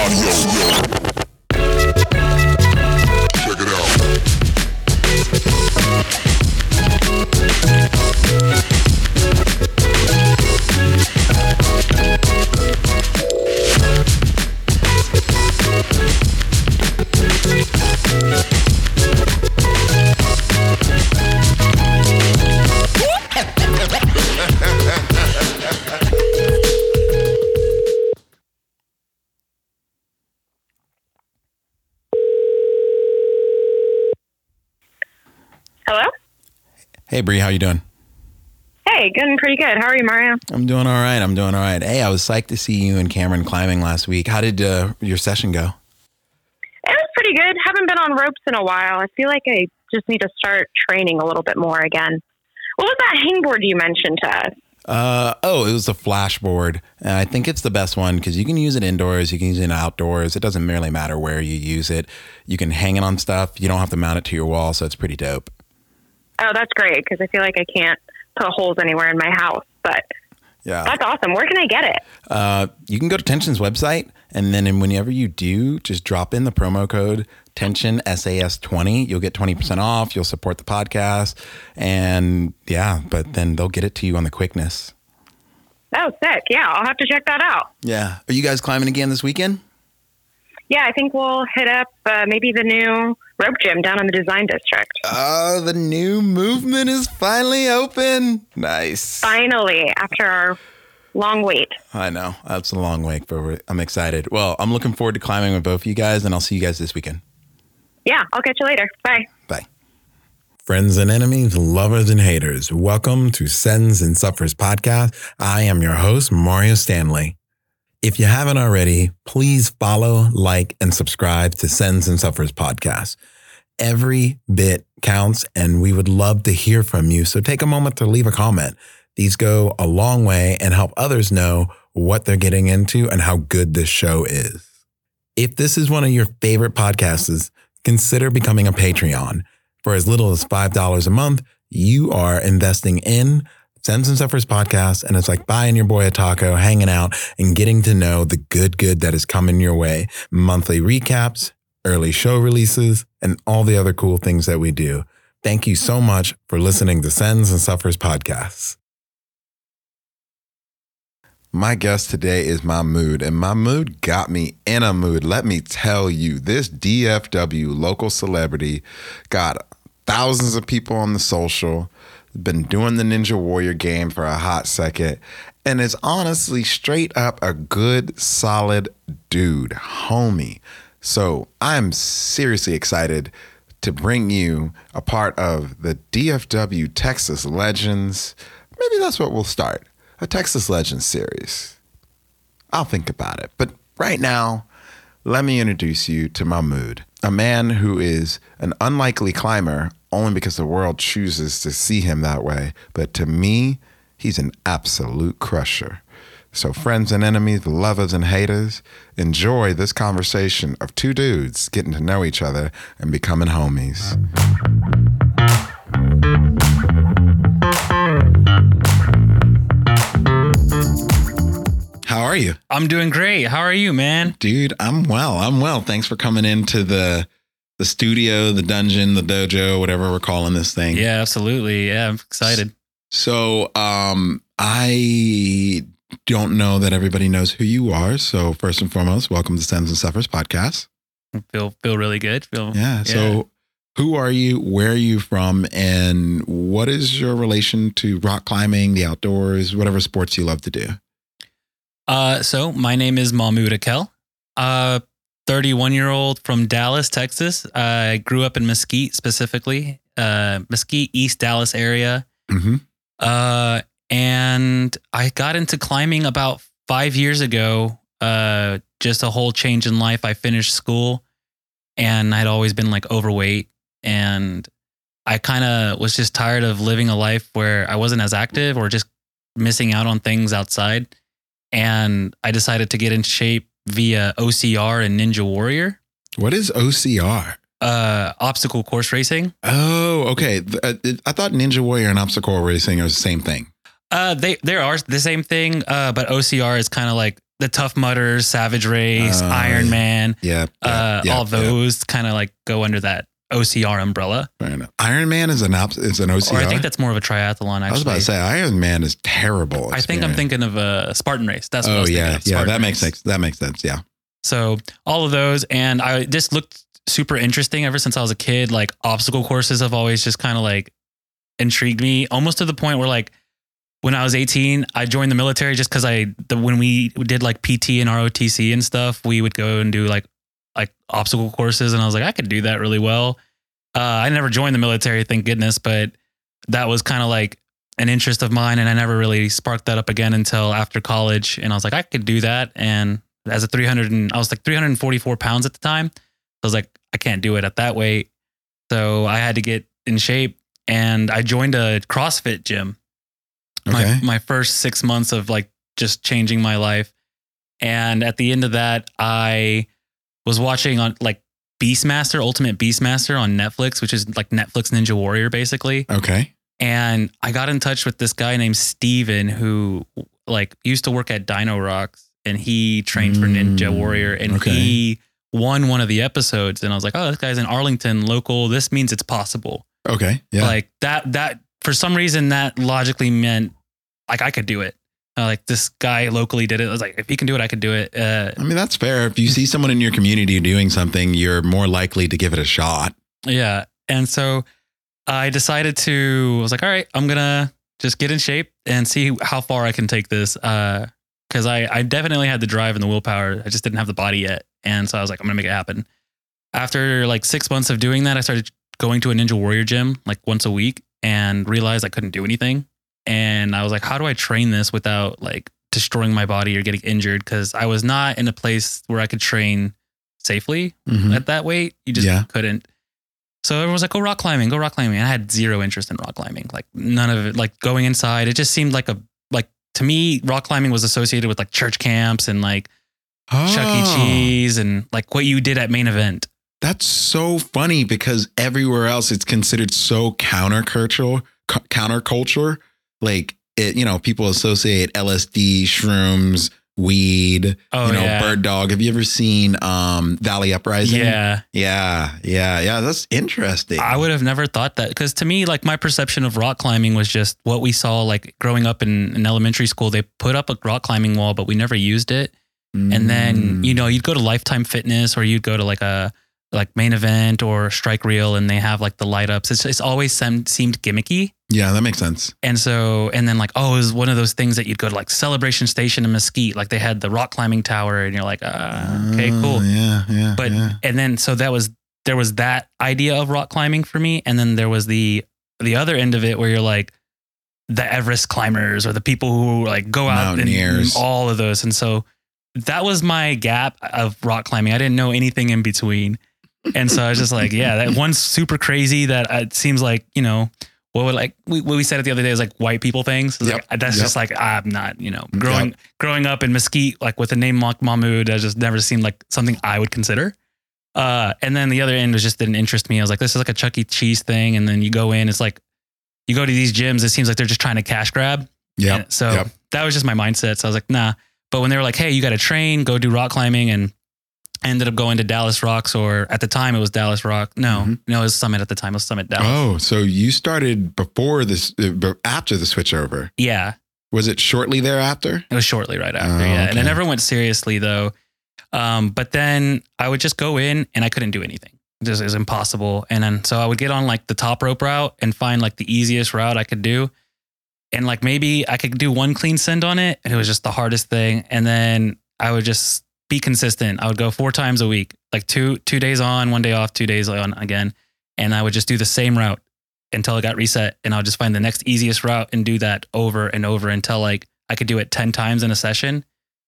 audio. Hey Bree, how you doing? Hey, good and pretty good. How are you, Mario? I'm doing all right. I'm doing all right. Hey, I was psyched to see you and Cameron climbing last week. How did uh, your session go? It was pretty good. Haven't been on ropes in a while. I feel like I just need to start training a little bit more again. What was that hangboard you mentioned to us? Uh, oh, it was a flashboard. And I think it's the best one because you can use it indoors, you can use it outdoors. It doesn't really matter where you use it. You can hang it on stuff. You don't have to mount it to your wall, so it's pretty dope. Oh, that's great because I feel like I can't put holes anywhere in my house. But Yeah. that's awesome. Where can I get it? Uh, you can go to Tension's website, and then and whenever you do, just drop in the promo code Tension SAS20. You'll get 20% off. You'll support the podcast. And yeah, but then they'll get it to you on the quickness. Oh, sick. Yeah, I'll have to check that out. Yeah. Are you guys climbing again this weekend? Yeah, I think we'll hit up uh, maybe the new rope gym down in the design district. Oh, the new movement is finally open. Nice. Finally, after our long wait. I know. That's a long wait, but I'm excited. Well, I'm looking forward to climbing with both of you guys, and I'll see you guys this weekend. Yeah, I'll catch you later. Bye. Bye. Friends and enemies, lovers and haters, welcome to Sends and Suffers podcast. I am your host, Mario Stanley. If you haven't already, please follow, like, and subscribe to Sends and Suffers podcast. Every bit counts, and we would love to hear from you. So take a moment to leave a comment. These go a long way and help others know what they're getting into and how good this show is. If this is one of your favorite podcasts, consider becoming a Patreon. For as little as $5 a month, you are investing in Sends and Suffers podcast. And it's like buying your boy a taco, hanging out, and getting to know the good, good that is coming your way. Monthly recaps, early show releases, and all the other cool things that we do. Thank you so much for listening to Sends and Suffers podcasts. My guest today is Mahmud, and Mahmud got me in a mood. Let me tell you, this DFW local celebrity got thousands of people on the social, been doing the Ninja Warrior game for a hot second, and is honestly straight up a good, solid dude, homie. So I'm seriously excited to bring you a part of the DFW Texas Legends. Maybe that's what we'll start a Texas Legends series. I'll think about it. But right now, let me introduce you to Mahmud, a man who is an unlikely climber only because the world chooses to see him that way. But to me, he's an absolute crusher. So, friends and enemies, lovers and haters, enjoy this conversation of two dudes getting to know each other and becoming homies. How are you? I'm doing great. How are you, man? Dude, I'm well. I'm well. Thanks for coming into the the studio, the dungeon, the dojo, whatever we're calling this thing. Yeah, absolutely. Yeah, I'm excited. So, um, I don't know that everybody knows who you are. So, first and foremost, welcome to Sends and Suffers podcast. Feel feel really good. Feel Yeah. So, who are you? Where are you from? And what is your relation to rock climbing, the outdoors, whatever sports you love to do? Uh, so my name is Mahmud Akel. Uh, 31 year old from Dallas, Texas. I grew up in Mesquite specifically, uh, Mesquite, East Dallas area. Mm-hmm. Uh, and I got into climbing about five years ago. Uh, just a whole change in life. I finished school and I'd always been like overweight and I kind of was just tired of living a life where I wasn't as active or just missing out on things outside. And I decided to get in shape via OCR and Ninja Warrior, What is OCR? uh, obstacle course racing. Oh, okay. Uh, I thought Ninja Warrior and obstacle racing are the same thing. Uh, they there are the same thing, uh, but OCR is kind of like the Tough Mudders, Savage Race, Oh, Iron yeah. Man, Yeah. uh, all those kind of like go under that OCR umbrella. Iron Man is an op- is an OCR. Or I think that's more of a triathlon. Actually, I was about to say Iron Man is terrible. I think I'm thinking of a Spartan race. That's what I Oh was thinking yeah, yeah. That makes race. sense. That makes sense. Yeah. So all of those, and I just looked super interesting ever since I was a kid. Like obstacle courses have always just kind of like intrigued me, almost to the point where like when I was 18, I joined the military just because I the when we did like PT and ROTC and stuff, we would go and do like like obstacle courses, and I was like, I could do that really well. Uh, I never joined the military, thank goodness, but that was kind of like an interest of mine, and I never really sparked that up again until after college. And I was like, I could do that, and as a 300 and I was like 344 pounds at the time. I was like, I can't do it at that weight. So I had to get in shape and I joined a CrossFit gym. Okay. My, my first six months of like just changing my life. And at the end of that, I was watching on like Beastmaster, Ultimate Beastmaster on Netflix, which is like Netflix Ninja Warrior basically okay. and I got in touch with this guy named Steven who like used to work at Dyno Rocks and he trained for Ninja Mm, Warrior and okay. he won one of the episodes and I was like, "Oh, this guy's in Arlington local. This means it's possible." Okay. Yeah. Like that that for some reason that logically meant like I could do it. Uh, like this guy locally did it. I was like, if he can do it, I could do it. Uh, I mean, that's fair. If you see someone in your community doing something, you're more likely to give it a shot. Yeah. And so I decided to, I was like, all right, I'm going to just get in shape and see how far I can take this. Uh, Cause I, I definitely had the drive and the willpower. I just didn't have the body yet. And so I was like, I'm going to make it happen. After like six months of doing that, I started going to a Ninja Warrior gym like once a week and realized I couldn't do anything. And I was like, how do I train this without like destroying my body or getting injured? Cause I was not in a place where I could train safely Mhm. at that weight. You just Yeah. couldn't. So everyone was like, go rock climbing, go rock climbing. And I had zero interest in rock climbing. Like none of it, like going inside, it just seemed like a, like to me, rock climbing was associated with like church camps and like Chuck E. Oh, Cheese and like what you did at main event. That's so funny because everywhere else it's considered so countercultural. cu- Counterculture, like it, you know, people associate LSD, shrooms, weed. Oh, you know, yeah. bird dog. Have you ever seen um Valley Uprising? Yeah. yeah, yeah, yeah. That's interesting. I would have never thought that because to me, like my perception of rock climbing was just what we saw like growing up in, in elementary school. They put up a rock climbing wall, but we never used it. And then, Mm. you know, you'd go to Lifetime Fitness or you'd go to like a like main event or strike reel and they have like the light ups. It's, it's always sem- seemed gimmicky. yeah, that makes sense. And so, and then like, oh, it was one of those things that you'd go to like Celebration Station in Mesquite. Like they had the rock climbing tower and you're like, uh, okay, Oh, cool. Yeah, yeah. But, yeah. and then, so that was, there was that idea of rock climbing for me. And then there was the, the other end of it where you're like, the Everest climbers or the people who like go out and all of those. And so that was my gap of rock climbing. I didn't know anything in between. And so I was just like, yeah, that one's super crazy that it seems like, you know, what would like we, what we said it the other day is like white people things. Yep. Like, that's Yep. just like I'm not, you know, growing growing up in Mesquite, like with a name like Mahmud, that just never seemed like something I would consider. Uh, and then the other end was just didn't interest me. I was like, this is like a Chuck E. Cheese thing. And then you go in, it's like you go to these gyms, it seems like they're just trying to cash grab. Yeah. So yep. that was just my mindset. So I was like, nah. But when they were like, hey, you got to train, go do rock climbing, and ended up going to Dallas Rocks, or at the time it was Dallas Rock. No, Mhm. no, it was Summit at the time. It was Summit Dallas. Oh, so you started before this, uh, after the switchover? Yeah, Was it shortly thereafter? it was shortly right after. Oh, yeah, and I never went seriously though. Um, but then I would just go in and I couldn't do anything. This is impossible. And then so I would get on like the top rope route and find like the easiest route I could do. And like maybe I could do one clean send on it. And it was just the hardest thing. And then I would just be consistent. I would go four times a week, like two two days on, one day off, two days on again. And I would just do the same route until it got reset. And I'll just find the next easiest route and do that over and over until like I could do it 10 times in a session.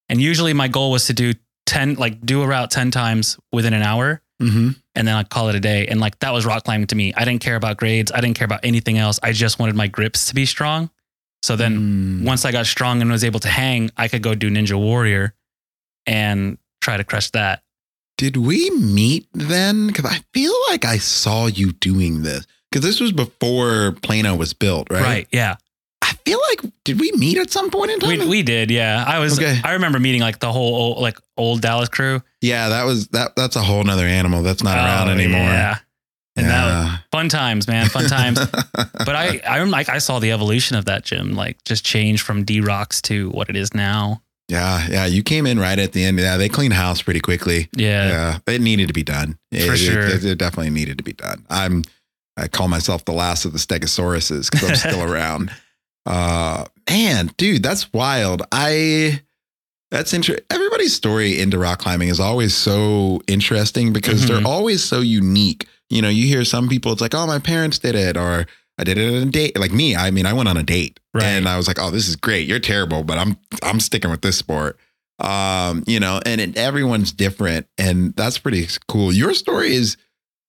And usually my goal was to do 10, like do a route 10 times within an hour Mm-hmm. and then I'd call it a day. And like that was rock climbing to me. I didn't care about grades. I didn't care about anything else. I just wanted my grips to be strong. So then Mm. once I got strong and was able to hang, I could go do Ninja Warrior and try to crush that. Did we meet then? Because I feel like I saw you doing this. Because this was before Plano was built, right? Right. Yeah. I feel like did we meet at some point in time? We, we did, yeah. I was. Okay. I remember meeting like the whole old, like old Dallas crew. yeah, that was that. That's a whole nother animal that's not oh, around Oh, anymore. Yeah, and that was fun times, man, fun times. but I, I rem- like I saw the evolution of that gym, like just change from D Rocks to what it is now. Yeah, yeah. You came in right at the end. Yeah, they cleaned house pretty quickly. Yeah, Yeah, it needed to be done. It, For sure. it, it definitely needed to be done. I'm, I call myself the last of the Stegosauruses because I'm still around. Uh, man, dude, that's wild. I, that's interesting. Everybody's story into rock climbing is always so interesting because Mhm. they're always so unique. You know, you hear some people, it's like, oh, my parents did it, or I did it on a date. Like me, I mean, I went on a date Right. and I was like, oh, this is great. You're terrible, but I'm, I'm sticking with this sport um you know and it, everyone's different and that's pretty cool your story is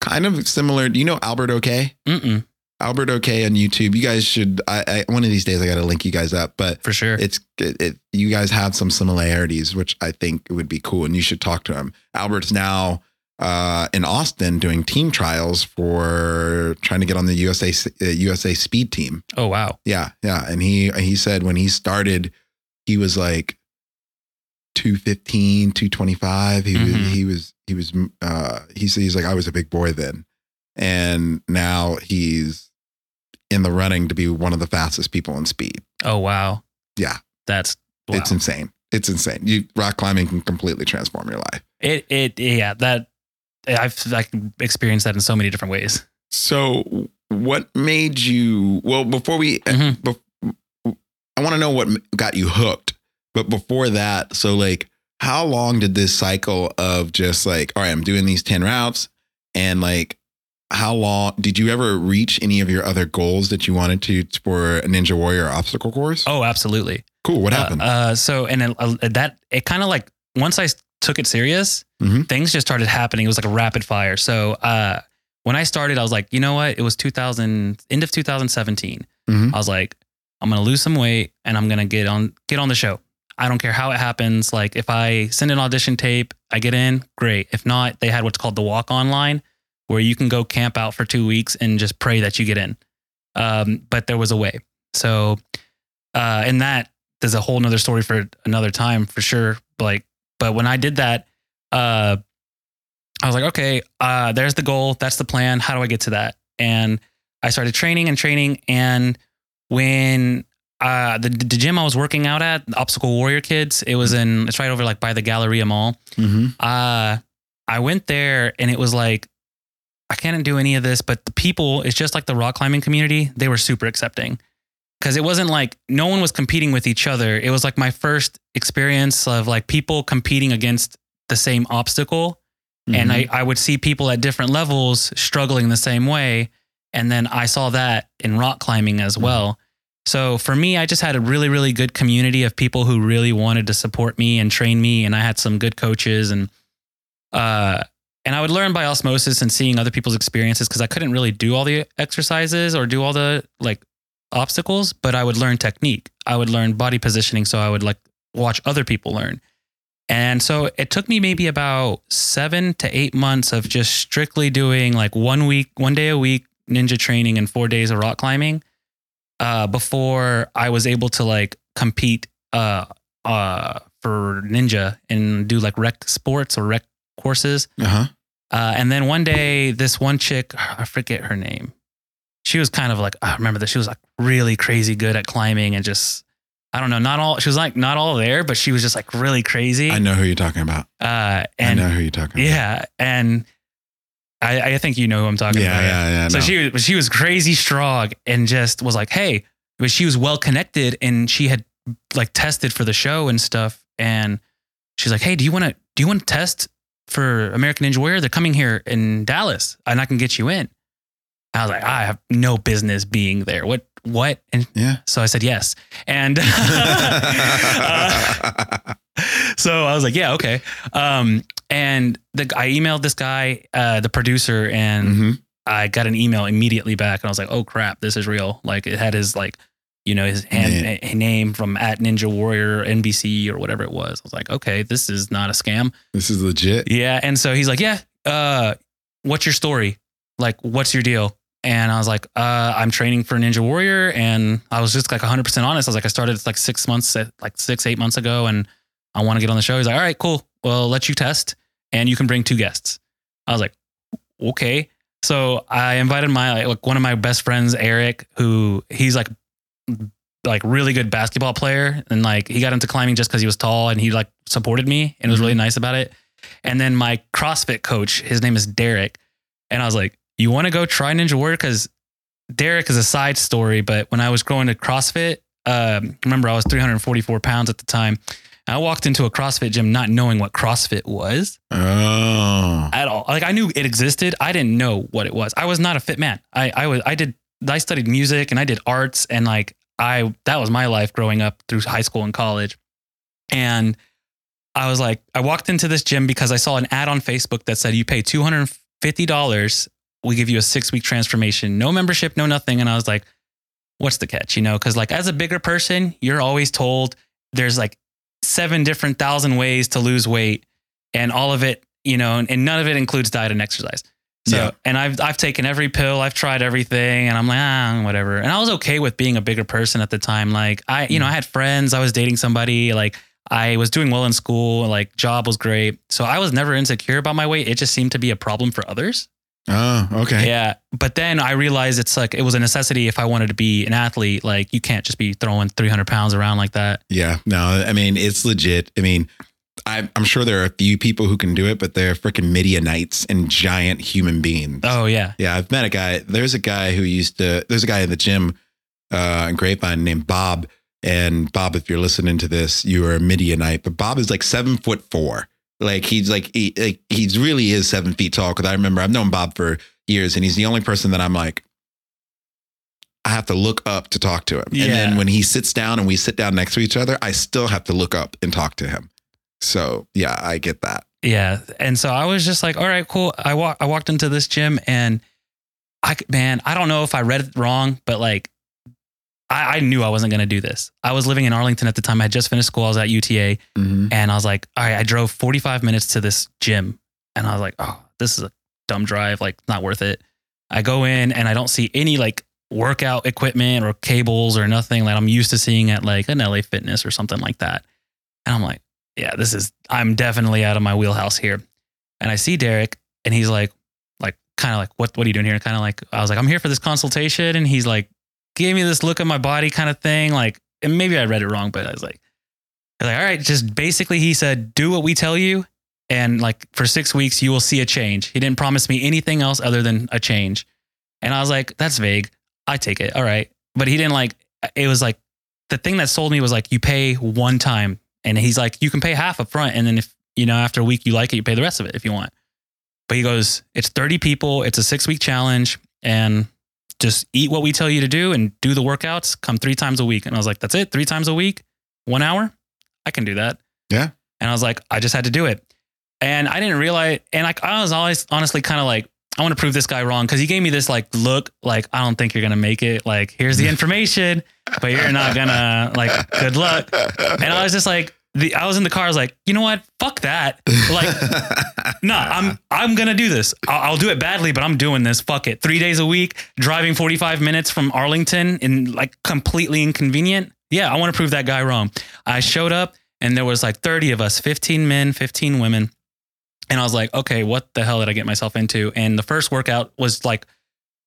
kind of similar do you know albert okay Mm-mm, albert okay on youtube you guys should I, I one of these days i gotta link you guys up but for sure. it's it, it you guys have some similarities which i think would be cool and you should talk to him albert's now uh in austin doing team trials for trying to get on the usa uh, usa speed team oh wow. yeah, yeah. And he he said when he started, he was like 215, 225. He was Mhm. he was he was uh he said he's like, I was a big boy then. And now he's in the running to be one of the fastest people in speed. Oh wow. Yeah. That's wow. It's insane. It's insane. You rock climbing can completely transform your life. it. It yeah. That I've like experienced that in so many different ways. So what made you well before we Mhm. bef- I want to know what got you hooked. But before that, so like how long did this cycle of just like, all right, I'm doing these 10 routes and like how long did you ever reach any of your other goals that you wanted to for a Ninja Warrior obstacle course? Oh, absolutely. cool. What Uh, happened? Uh, so and uh, that it kind of like once I took it serious, Mhm. things just started happening. It was like a rapid fire. So uh, when I started, I was like, you know what? It was 2000 end of 2017. Mhm. I was like, I'm gonna lose some weight and I'm gonna get on get on the show. I don't care how it happens. Like if I send an audition tape, I get in, great. If not, they had what's called the walk on line, where you can go camp out for two weeks and just pray that you get in. Um, but there was a way. So, uh, and that there's a whole nother story for another time for sure. Like, but when I did that, uh, I was like, okay, uh, there's the goal. That's the plan. How do I get to that? And I started training and training. And when uh, the, the gym I was working out at, Obstacle Warrior Kids, it was in, it's right over like by the Galleria Mall Mhm. uh I went there and it was like I can't do any of this, but the people, it's just like the rock climbing community, they were super accepting. Cause it wasn't like no one was competing with each other. It was like my first experience of like people competing against the same obstacle. And I, I would see people at different levels struggling the same way. And then I saw that in rock climbing as well. So for me, I just had a really, really good community of people who really wanted to support me and train me. And I had some good coaches and, uh, and I would learn by osmosis and seeing other people's experiences because I couldn't really do all the exercises or do all the like obstacles, but I would learn technique. I would learn body positioning. So I would like watch other people learn. And so it took me maybe about seven to eight months of just strictly doing like one week, one day a week ninja training and four days of rock climbing uh, before I was able to like compete uh, uh, for ninja and do like rec sports or rec courses. uh-huh. Uh, and then one day, this one chick, I forget her name. She was kind of like, I remember that she was like really crazy good at climbing and just, I don't know, not all, she was like not all there, but she was just like really crazy. I know who you're talking about. Uh, I know who you're talking about. yeah. And I, I think you know who I'm talking Yeah, about. yeah, yeah. So no. she was she was crazy strong and just was like, hey, but she was well connected and she had like tested for the show and stuff. And she's like, hey, do you want to do you want to test for American Ninja Warrior? They're coming here in Dallas and I can get you in. I was like, I have no business being there. What what? And yeah. so I said yes. And uh, so I was like, yeah, okay. Um, and the I emailed this guy, uh, the producer, and Mhm. I got an email immediately back, and I was like, "Oh crap, this is real!" Like it had his like, you know, his hand, a- name from at Ninja Warrior NBC or whatever it was. I was like, "Okay, this is not a scam." This is legit. Yeah, and so he's like, "Yeah, uh, what's your story? Like, what's your deal?" And I was like, uh, I'm training for Ninja Warrior. And I was just like 100% honest. I was like, I started like six months, like six, eight months ago, and I want to get on the show. He's like, all right, cool. Well, let you test and you can bring two guests. I was like, okay. So I invited my, like one of my best friends, Eric, who he's like, like really good basketball player. And like he got into climbing just because he was tall and he like supported me and was really nice about it. And then my CrossFit coach, his name is Derek. And I was like, you want to go try Ninja Warrior? Because Derek is a side story, but when I was growing to CrossFit, um, remember I was 344 pounds at the time. I walked into a CrossFit gym not knowing what CrossFit was Oh. at all. Like I knew it existed. I didn't know what it was. I was not a fit man. I, I was, I did, I studied music and I did arts and like I, that was my life growing up through high school and college. And I was like, I walked into this gym because I saw an ad on Facebook that said you pay $250. We give you a six week transformation, no membership, no nothing. And I was like, what's the catch? You know, cause like as a bigger person, you're always told there's like seven different thousand ways to lose weight and all of it, you know, and, and none of it includes diet and exercise. So, Yeah. and I've, I've taken every pill, I've tried everything and I'm like, ah, whatever. And I was okay with being a bigger person at the time. Like I, you know, I had friends, I was dating somebody, like I was doing well in school, like job was great. So I was never insecure about my weight. It just seemed to be a problem for others. Oh, okay. Yeah. But then I realized it's like, it was a necessity if I wanted to be an athlete. Like you can't just be throwing 300 pounds around like that. Yeah. No, I mean, it's legit. I mean, I, I'm sure there are a few people who can do it, but they're freaking Midianites and giant human beings. Oh, yeah. Yeah, I've met a guy. There's a guy who used to. There's a guy in the gym uh, in Grapevine named Bob. And Bob, if you're listening to this, you are a Midianite. But Bob is like seven foot four. Like he's like he like he's really is seven feet tall. Because I remember I've known Bob for years, and he's the only person that I'm like. I have to look up to talk to him. And then when he sits down and we sit down next to each other, I still have to look up and talk to him. So yeah, I get that. Yeah. And so I was just like, all right, cool. I walk I walked into this gym and I man, I don't know if I read it wrong, but like I, I knew I wasn't gonna do this. I was living in Arlington at the time. I had just finished school. I was at UTA Mhm. and I was like, all right, I drove 45 minutes to this gym. And I was like, oh, this is a dumb drive, like not worth it. I go in and I don't see any like workout equipment or cables or nothing that I'm used to seeing at like an LA Fitness or something like that. And I'm like, yeah, this is I'm definitely out of my wheelhouse here. And I see Derek and he's like, like kind of like, what what are you doing here? Kind of like I was like, I'm here for this consultation. And he's like, gave me this look at my body kind of thing. Like, and maybe I read it wrong, but I was like, I was like, all right, just basically he said, do what we tell you. And like for six weeks, you will see a change. He didn't promise me anything else other than a change. And I was like, that's vague. I take it. All right. But he didn't like, it was like, the thing that sold me was like, you pay one time. And he's like, you can pay half up front. And then if, you know, after a week you like it, you pay the rest of it if you want. But he goes, it's 30 people. It's a six week challenge. And just eat what we tell you to do and do the workouts. Come three times a week. And I was like, that's it. Three times a week, one hour. I can do that. Yeah. And I was like, I just had to do it. And I didn't realize, and like, I was always honestly kind of like, I want to prove this guy wrong because he gave me this like look, like, I don't think you're going to make it. Like, here's the information, but you're not going to, like, good luck. And I was just like, the, I was in the car. I was like, you know what? Fuck that. Like, no, I'm I'm gonna do this. I'll, I'll do it badly, but I'm doing this. Fuck it. Three days a week, driving 45 minutes from Arlington, and like completely inconvenient. Yeah, I want to prove that guy wrong. I showed up, and there was like 30 of us, 15 men, 15 women, and I was like, okay, what the hell did I get myself into? And the first workout was like,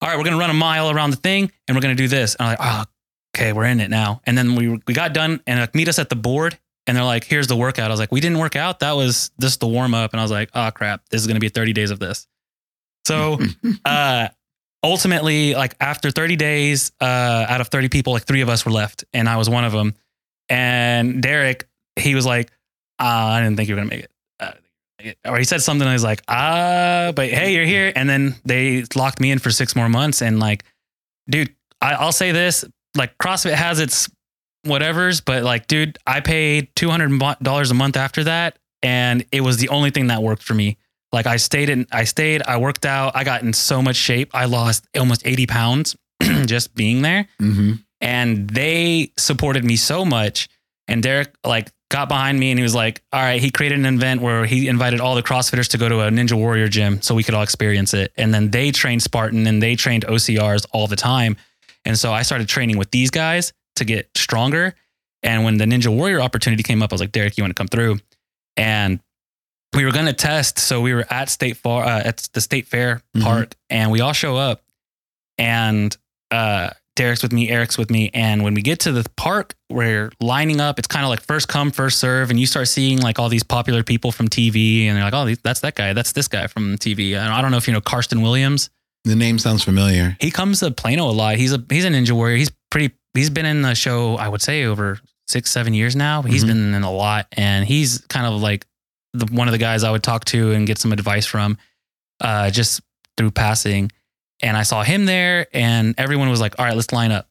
all right, we're gonna run a mile around the thing, and we're gonna do this. And I'm like, oh, okay, we're in it now. And then we we got done, and like meet us at the board. And they're like, here's the workout. I was like, we didn't work out. That was just the warm up. And I was like, oh crap, this is going to be 30 days of this. So, uh, ultimately, like after 30 days, uh, out of 30 people, like three of us were left and I was one of them. And Derek, he was like, uh, I didn't think you were going to make it. Uh, or he said something. I was like, ah, but hey, you're here. And then they locked me in for six more months. And like, dude, I, I'll say this: like CrossFit has its whatever's, but like, dude, I paid two hundred dollars a month after that, and it was the only thing that worked for me. Like, I stayed in, I stayed, I worked out, I got in so much shape, I lost almost eighty pounds just being there hmm and they supported me so much. And Derek, like got behind me and he was like, all right, he created an event where he invited all the CrossFitters to go to a Ninja Warrior gym so we could all experience it. And then they trained Spartan and they trained OCRs all the time. And so I started training with these guys to get stronger. And when the Ninja Warrior opportunity came up, I was like, Derek, you want to come through? And we were going to test. So we were at State Far, uh, at the State Fair Mhm. Park, and we all show up. And uh, Derek's with me, Eric's with me. And when we get to the park, we're lining up. It's kind of like first come, first serve. And you start seeing like all these popular people from TV. And they're like, oh, that's that guy. That's this guy from TV. And I don't know if you know Karsten Williams. The name sounds familiar. He comes to Plano a lot. He's a he's a Ninja Warrior. He's pretty. He's been in the show. I would say over six seven years now. He's Mhm. been in a lot, and he's kind of like the one of the guys I would talk to and get some advice from, uh, just through passing. And I saw him there, and everyone was like, "All right, let's line up."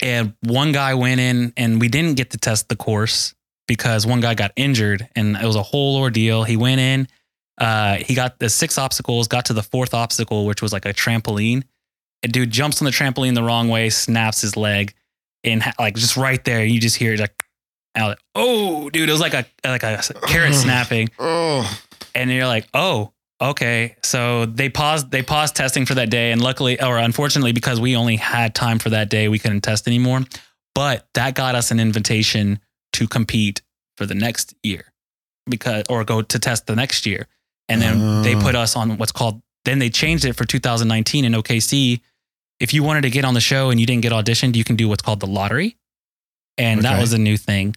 And one guy went in, and we didn't get to test the course because one guy got injured, and it was a whole ordeal. He went in, uh, he got the six obstacles, got to the fourth obstacle, which was like a trampoline. A dude jumps on the trampoline the wrong way, snaps his leg, and like just right there, you just hear it like, like, oh, dude, it was like a like a carrot snapping, Oh, and you're like, oh, okay. So they paused they paused testing for that day, and luckily, or unfortunately, because we only had time for that day, we couldn't test anymore. But that got us an invitation to compete for the next year, because or go to test the next year, and then they Oh. put us on what's called. Then they changed it for 2019 in OKC. If you wanted to get on the show and you didn't get auditioned, you can do what's called the lottery, and that was a new thing.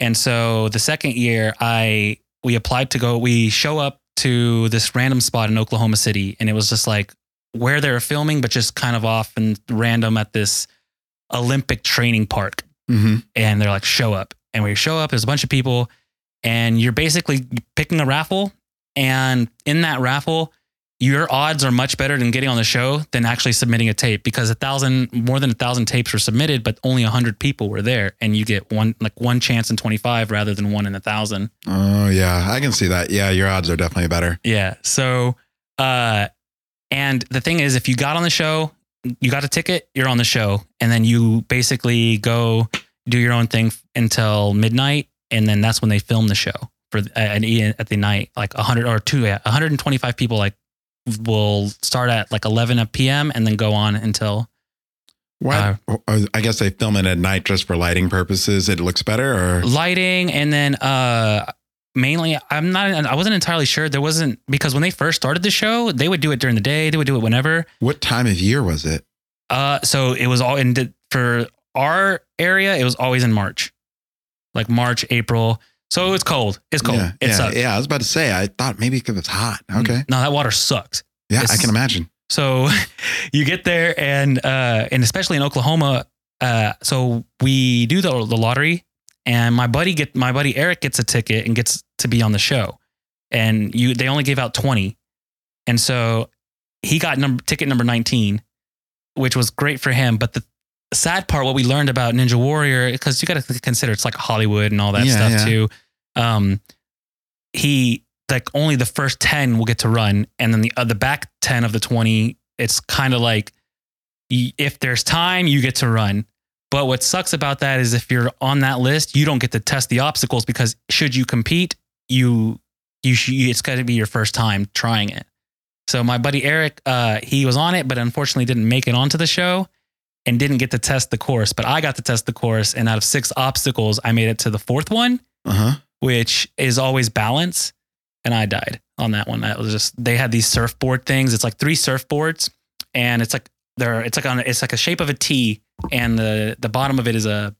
And so the second year, I we applied to go. We show up to this random spot in Oklahoma City, and it was just like where they were filming, but just kind of off and random at this Olympic training park. hmm And they're like, show up. And we show up, there's a bunch of people, and you're basically picking a raffle. And in that raffle, your odds are much better than getting on the show than actually submitting a tape because a thousand, more than a thousand tapes were submitted, but only a hundred people were there, and you get one like one chance in twenty five rather than one in a thousand. Oh yeah, I can see that. Yeah, your odds are definitely better. Yeah. So, uh, and the thing is, if you got on the show, you got a ticket, you're on the show, and then you basically go do your own thing until midnight, and then that's when they film the show for uh, at at the night, like 100 or two, yeah, 125 people like will start at like 11 p.m. and then go on until Why? I guess they film it at night just for lighting purposes. It looks better, or lighting and then uh mainly i'm not i wasn't entirely sure there wasn't because when they first started the show they would do it during the day they would do it whenever what time of year was it? Uh, so it was all in the, for our area. It was always in March, like March, April. So it's cold. It's cold. Yeah, it yeah, sucks. yeah. I was about to say. I thought maybe because it's hot. Okay. No, that water sucks. Yeah, I can imagine. So you get there and uh, and especially in Oklahoma. Uh, so we do the the lottery, and my buddy get my buddy Eric gets a ticket and gets to be on the show, and you they only gave out twenty, and so he got number ticket number nineteen, which was great for him. But the sad part, what we learned about Ninja Warrior, because you got to consider it's like Hollywood and all that Yeah, stuff yeah. too. Um, he like only the first 10 will get to run and then the uh, the back 10 of the 20 it's kind of like if there's time you get to run but what sucks about that is if you're on that list you don't get to test the obstacles because should you compete you you sh- it's got to be your first time trying it so my buddy Eric uh he was on it but unfortunately didn't make it onto the show and didn't get to test the course but I got to test the course and out of 6 obstacles I made it to the fourth one Uh huh. which is always balance. And I died on that one. That was just they had these surfboard things. It's like three surfboards, and it's like they're it's like on it's like a shape of a T, and the the bottom of it is a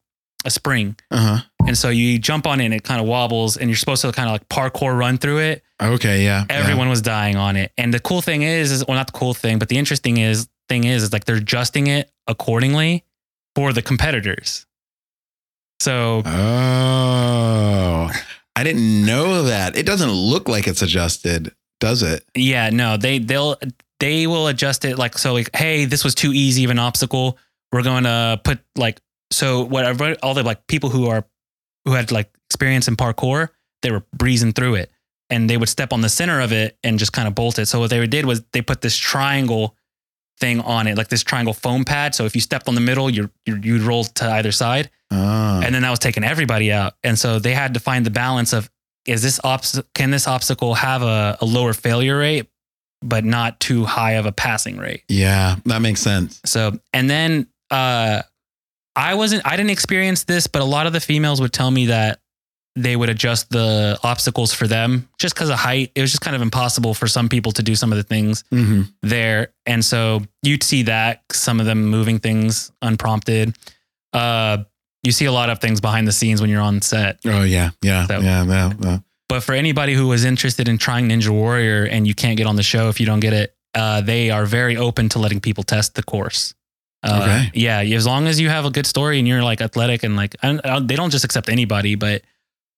a spring. Uh huh. And so you jump on it and it kind of wobbles, and you're supposed to kind of like parkour run through it. Okay. Yeah. yeah. Everyone was dying on it. And the cool thing is, is well, not the cool thing, but the interesting is thing is, is like they're adjusting it accordingly for the competitors. So Oh, I didn't know that. It doesn't look like it's adjusted, does it? Yeah, no, they they'll they will adjust it like so like hey, this was too easy of an obstacle. We're going to put like so whatever all the like people who are who had like experience in parkour, they were breezing through it and they would step on the center of it and just kind of bolt it. So what they did was they put this triangle thing on it, like this triangle foam pad. So if you stepped on the middle, you're, you're you'd roll to either side, Ah. and then that was taking everybody out. And so they had to find the balance of is this obs- can this obstacle have a, a lower failure rate, but not too high of a passing rate. yeah, that makes sense. So, and then uh, I wasn't, I didn't experience this, but a lot of the females would tell me that they would adjust the obstacles for them just because of height. It was just kind of impossible for some people to do some of the things hmm there. And so you'd see that some of them moving things unprompted. Uh, you see a lot of things behind the scenes when you're on set. Oh yeah, yeah, So- yeah, yeah, yeah. But for anybody who was interested in trying Ninja Warrior and you can't get on the show if you don't get it, uh, they are very open to letting people test the course. Uh, Okay. Yeah, as long as you have a good story and you're like athletic and like, uh, they don't just accept anybody, but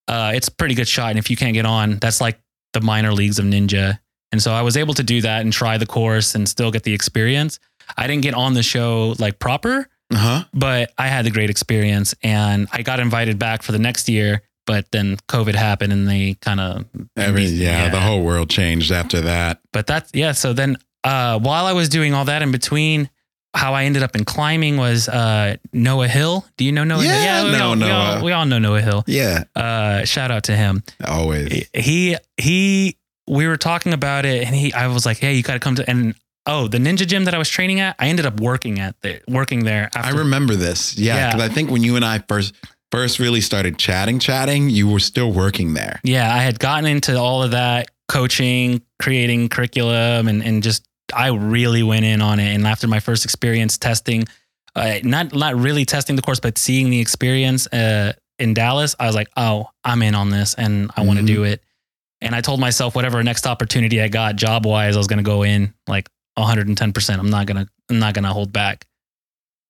uh, it's a pretty good shot. And if you can't get on, that's like the minor leagues of Ninja. And so I was able to do that and try the course and still get the experience. I didn't get on the show like proper, Uh huh. but I had the great experience and I got invited back for the next year. But then COVID happened and they kind of Every yeah, the whole world changed after that. But that's yeah. So then, uh, while I was doing all that in between, how I ended up in climbing was uh, Noah Hill. Do you know Noah? Yeah, Hill? we, know all, we, all, we all know Noah Hill. Yeah, Uh, shout out to him. always. He he. We were talking about it, and he. I was like, "Hey, you got to come to." And oh, the ninja gym that I was training at, I ended up working at there, working there. After, I remember this. Yeah, Yeah. because I think when you and I first first really started chatting, chatting, you were still working there. Yeah, I had gotten into all of that coaching, creating curriculum, and and just I really went in on it. And after my first experience testing, uh, not not really testing the course, but seeing the experience uh, in Dallas, I was like, oh, I'm in on this, and I want to do it. And I told myself, whatever next opportunity I got job wise, I was going to go in like 110. percent I'm not gonna I'm not gonna hold back.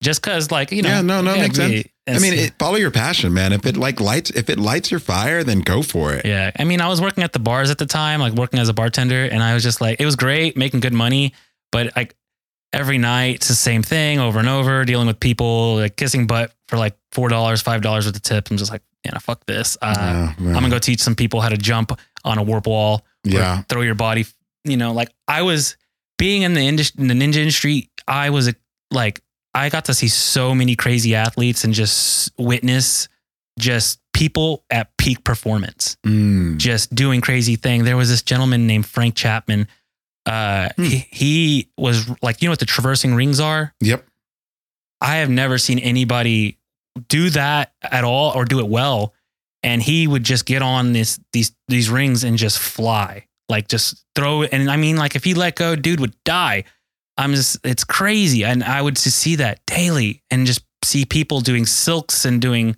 Just because, like you know, Yeah, no, no, yeah, makes sense. I mean, it, follow your passion, man. If it like lights, if it lights your fire, then go for it. Yeah. I mean, I was working at the bars at the time, like working as a bartender, and I was just like, it was great, making good money, but like every night it's the same thing over and over, dealing with people, like kissing butt for like four dollars, five dollars with the tip. I'm just like, yeah, I fuck this. Uh. I'm gonna go teach some people how to jump on a warp wall. Yeah. throw your body. You know, like I was being in the industry, in the ninja industry. I was like, I got to see so many crazy athletes and just witness just people at peak performance Mm. just doing crazy thing. There was this gentleman named Frank Chapman. Uh, Hmm. he, he was like, you know what the traversing rings are? Yep. I have never seen anybody do that at all or do it well. And he would just get on this these these rings and just fly, like just throw it. And I mean, like if he let go, dude would die. I'm just it's crazy, and I would just see that daily and just see people doing silks and doing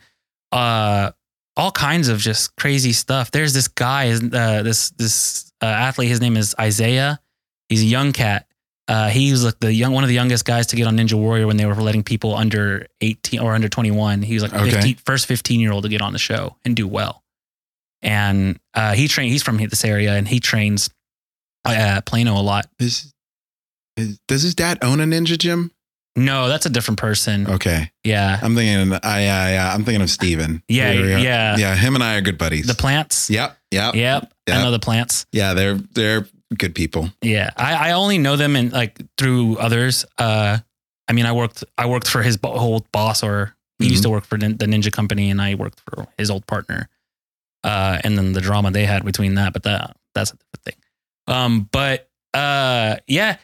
uh all kinds of just crazy stuff. There's this guy, uh, this this uh, athlete. His name is Isaiah. He's a young cat. Uh, he was like the young one of the youngest guys to get on Ninja Warrior when they were letting people under 18 or under 21. He was like Okay. 50, first 15 year old to get on the show and do well. And uh, he trained. He's from this area and he trains uh, at Plano a lot. Is, is, does his dad own a ninja gym? No, that's a different person. Okay, Yeah, I'm thinking. I, I, I I'm thinking of Steven. Yeah, yeah. yeah. Him and I are good buddies. the plants. Yep, yep, Yep, I Yep. know the plants. yeah. They're they're good people. Yeah, I, I only know them in like through others. Uh, I mean, I worked I worked for his bo- old boss, or he used to work for nin- the Ninja Company, and I worked for his old partner. Uh, and then the drama they had between that, but that that's a different thing. Um, but uh, yeah,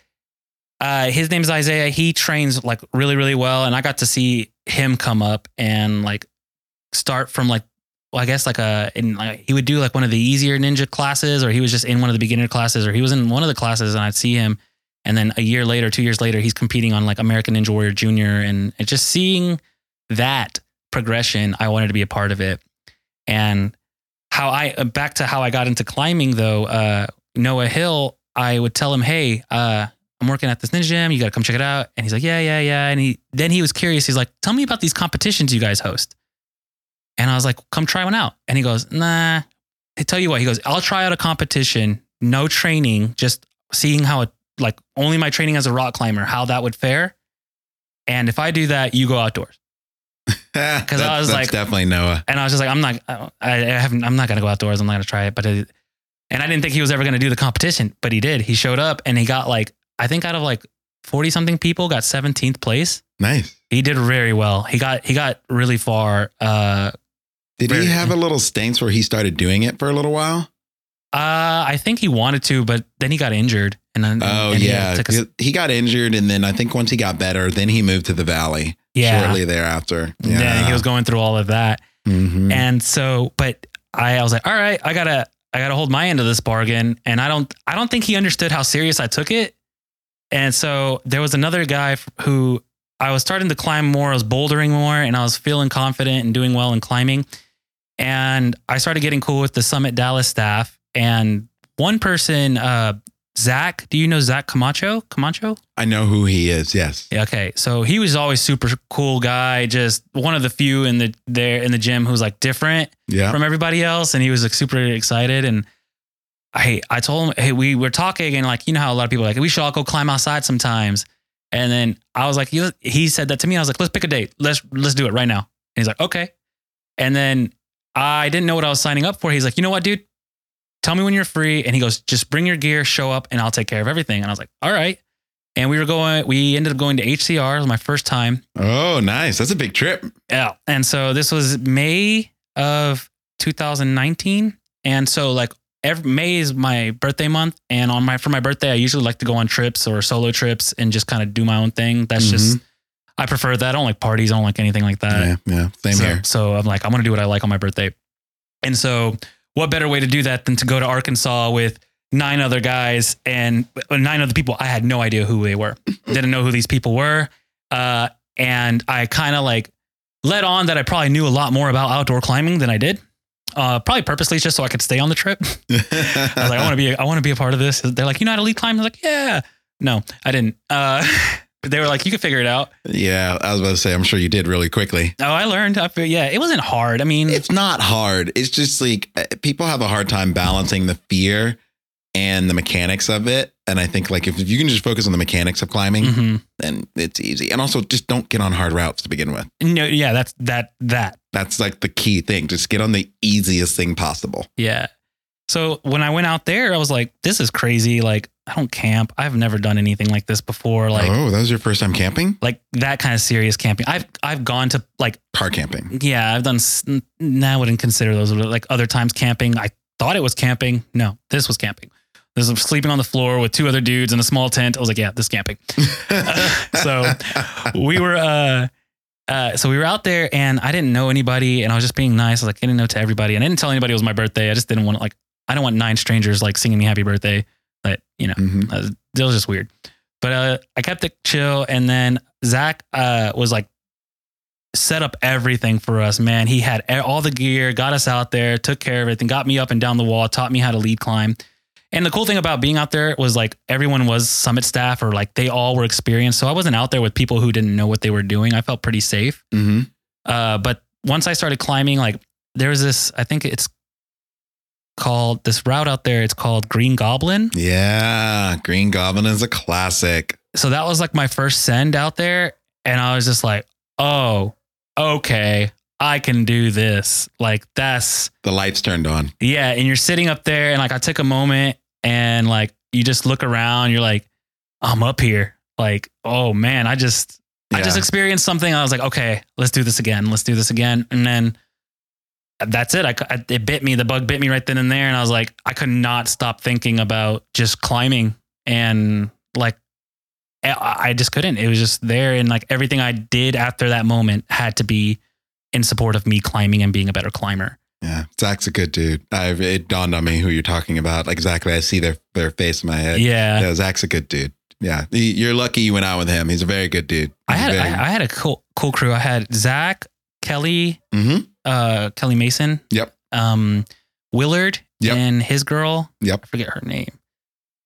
uh, his name is Isaiah. He trains like really really well, and I got to see him come up and like start from like well, I guess like a in like he would do like one of the easier ninja classes, or he was just in one of the beginner classes, or he was in one of the classes, and I'd see him, and then a year later, two years later, he's competing on like American Ninja Warrior Junior, and it just seeing that progression, I wanted to be a part of it, and how I uh, back to how I got into climbing though, uh, Noah Hill, I would tell him, hey, uh, I'm working at this ninja gym, you got to come check it out, and he's like, yeah, yeah, yeah, and he then he was curious, he's like, tell me about these competitions you guys host. And I was like, come try one out. And he goes, nah. I tell you what, he goes, I'll try out a competition, no training, just seeing how it, like, only my training as a rock climber, how that would fare. And if I do that, you go outdoors. Because I was like- definitely Noah. And I was just like, I'm not, I, I haven't, I'm not going to go outdoors. I'm not going to try it. But, it, and I didn't think he was ever going to do the competition, but he did. He showed up and he got like, I think out of like 40 something people got 17th place. Nice. He did very well. He got he got really far. Uh, Did Very- he have a little stinks where he started doing it for a little while? uh, I think he wanted to, but then he got injured, and then Oh and he yeah, took a- he got injured, and then I think once he got better, then he moved to the valley. yeah. shortly thereafter. Yeah, Then he was going through all of that, Mhm. and so, but I, I was like, all right, I gotta I gotta hold my end of this bargain, and I don't I don't think he understood how serious I took it, and so there was another guy who I was starting to climb more, I was bouldering more, and I was feeling confident and doing well in climbing, and I started getting cool with the Summit Dallas staff, and one person, uh, Zach, do you know Zach Camacho? Camacho? I know who he is. Yes. Yeah, Okay, so he was always super cool guy, just one of the few in the there in the gym who's like different Yeah. from everybody else, and he was like super excited. And I I told him, hey, we were talking, and like you know how a lot of people are like we should all go climb outside sometimes. And then I was like, he, he said that to me. I was like, let's pick a date. Let's let's do it right now. And he's like, okay. And then I didn't know what I was signing up for. He's like, you know what, dude? Tell me when you're free. And he goes, just bring your gear, show up, and I'll take care of everything. And I was like, all right. And we were going, we ended up going to HCR. It was my first time. Oh, nice. That's a big trip. Yeah. And so this was May of 2019. And so like every May is my birthday month. And on my for my birthday, I usually like to go on trips or solo trips and just kind of do my own thing. That's just I prefer that. I don't like parties. I don't like anything like that. yeah. Yeah. Same so, here. So I'm like, I'm gonna do what I like on my birthday. And so, what better way to do that than to go to Arkansas with nine other guys and uh, nine other people? I had no idea who they were. Didn't know who these people were. Uh, and I kind of like let on that I probably knew a lot more about outdoor climbing than I did. Uh, probably purposely just so I could stay on the trip. I was like, I want to be, I want to be a part of this. They're like, you know how to lead climb? I was like, yeah. No, I didn't. Uh, but they were like, you can figure it out. yeah. I was about to say, I'm sure you did really quickly. Oh, I learned. I feel, yeah, it wasn't hard. I mean, It's not hard. It's just like uh, people have a hard time balancing the fear and the mechanics of it. And I think like if, you can just focus on the mechanics of climbing, mhm. then it's easy. And also just don't get on hard routes to begin with. no, yeah, that's that that That's like the key thing. Just get on the easiest thing possible. yeah. So when I went out there, I was like, this is crazy. Like, I don't camp. I've never done anything like this before. Like, oh, that was your first time camping? like that kind of serious camping. I've I've gone to like Car camping. yeah, I've done. Now I wouldn't consider those like other times camping. I thought it was camping. No, this was camping. This was sleeping on the floor with two other dudes in a small tent. I was like, yeah, this is camping. so we were uh uh so we were out there and I didn't know anybody and I was just being nice. I was like getting no to everybody and I didn't tell anybody it was my birthday. I just didn't want like I don't want nine strangers like singing me happy birthday. But you know, Mhm. uh, it was just weird. But uh I kept it chill and then Zach uh was like set up everything for us, man. He had all the gear, got us out there, took care of everything, got me up and down the wall, taught me how to lead climb. And the cool thing about being out there was like everyone was summit staff or like they all were experienced. So I wasn't out there with people who didn't know what they were doing. I felt pretty safe. hmm Uh, but once I started climbing, like there was this, I think it's called this route out there. It's called Green Goblin. Yeah. Green Goblin is a classic. So that was like my first send out there. And I was just like, oh, okay, I can do this. Like that's, The lights turned on. yeah. And you're sitting up there and like I took a moment and like you just look around, you're like, I'm up here. Like, oh man, I just, I just experienced something. I was like, okay, let's do this again. Let's do this again. And then that's it. I, I- it bit me. The bug bit me right then and there. And I was like, I could not stop thinking about just climbing and like, I I just couldn't. It was just there. And like everything I did after that moment had to be in support of me climbing and being a better climber. Yeah. Zach's a good dude. I, it dawned on me who you're talking about. Like exactly. I see their, their face in my head. Yeah. Yeah, Zach's a good dude. Yeah, you're lucky you went out with him. He's a very good dude. I had, Very- I, I had a cool, cool crew. I had Zach, Kelly, Mhm. uh, Kelly Mason. Yep. Um, Willard Yep. and his girl. Yep. I forget her name,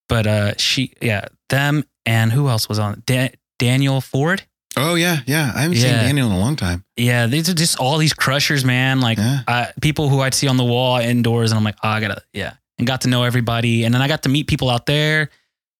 but uh, she, yeah, them and who else was on? Da- Daniel Ford. Oh yeah, yeah. I haven't seen Daniel in a long time. Yeah, these are just all these crushers, man. Like Yeah. uh, people who I'd see on the wall indoors, and I'm like, oh, I gotta, yeah, and got to know everybody, and then I got to meet people out there.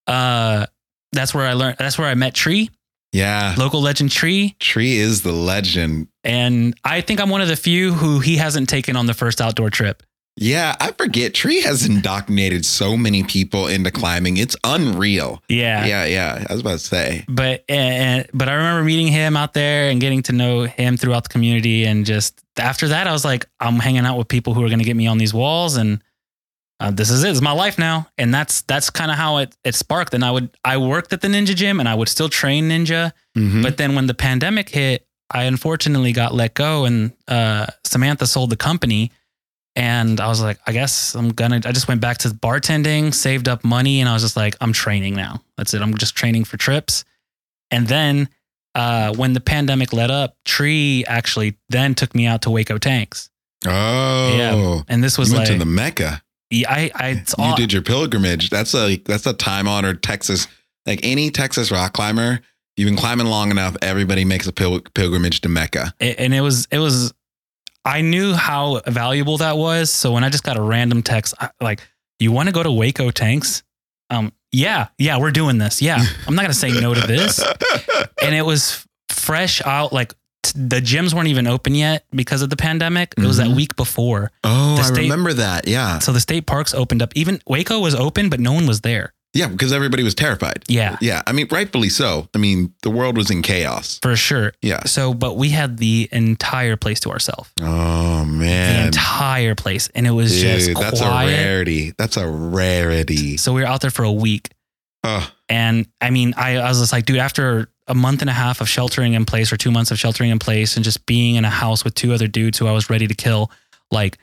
Uh, that's where I learned. That's where I met Tree, Yeah. local legend Tree, Tree is the legend. and I think I'm one of the few who he hasn't taken on the first outdoor trip. Yeah, I forget. Tree has indoctrinated so many people into climbing. It's unreal. Yeah. Yeah, yeah. I was about to say. But and, but I remember meeting him out there and getting to know him throughout the community, and just after that, I was like, I'm hanging out with people who are going to get me on these walls, and uh, this is it. It's my life now, and that's that's kind of how it it sparked. And I would I worked at the Ninja Gym, and I would still train Ninja. Mhm. But then when the pandemic hit, I unfortunately got let go, and uh, Samantha sold the company. And I was like, I guess I'm gonna. I just went back to bartending, saved up money, and I was just like, I'm training now. That's it. I'm just training for trips. And then uh, when the pandemic let up, Tree actually then took me out to Hueco Tanks, oh, Yeah, and this was you went like, to the Mecca. yeah, I, I, it's You did your pilgrimage. That's a that's a time honored Texas. Like any Texas rock climber, you've been climbing long enough. Everybody makes a pil- pilgrimage to Mecca. it- and it was it was I knew how valuable that was. So when I just got a random text I- like, "You want to go to Hueco Tanks?" Um, yeah, yeah, we're doing this. Yeah, I'm not gonna say no to this. And it was fresh out. Like t- the gyms weren't even open yet because of the pandemic. It was that Mhm. week before. oh, The I state- remember that. Yeah, So the state parks opened up. Even Hueco was open, but no one was there. Yeah, because everybody was terrified. Yeah, Yeah, I mean, rightfully so. I mean, the world was in chaos. for sure. Yeah. So, but we had the entire place to ourselves. Oh man. The entire place, and it was just Dude, quiet. that's a rarity. That's a rarity. So we were out there for a week. Oh, And I mean, I, I was just like, dude, after a month and a half of sheltering in place or two months of sheltering in place and just being in a house with two other dudes who I was ready to kill, like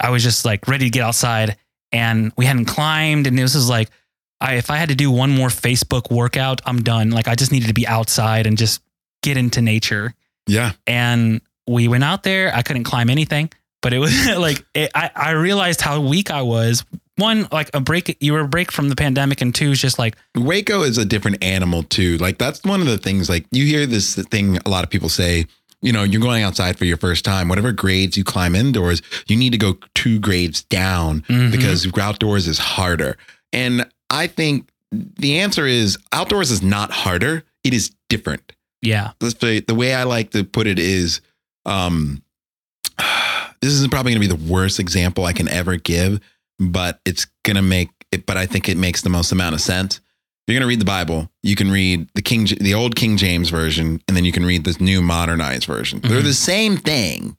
I was just like ready to get outside and we hadn't climbed. And this was like, I, if I had to do one more Facebook workout, I'm done. Like I just needed to be outside and just get into nature. yeah. And we went out there. I couldn't climb anything, but it was like, it, I, I realized how weak I was. One, like a break, you were a break from the pandemic. And two, is just like, Hueco is a different animal too. Like that's one of the things. Like you hear this thing a lot of people say. You know, you're going outside for your first time. Whatever grades you climb indoors, you need to go two grades down Mhm. because outdoors is harder. And I think the answer is outdoors is not harder. It is different. yeah, Let's say the way I like to put it is, um, this is probably going to be the worst example I can ever give, but it's going to make it, but I think it makes the most amount of sense. You're going to read the Bible. You can read the King, the old King James version, and then you can read this new modernized version. They're Mhm. the same thing,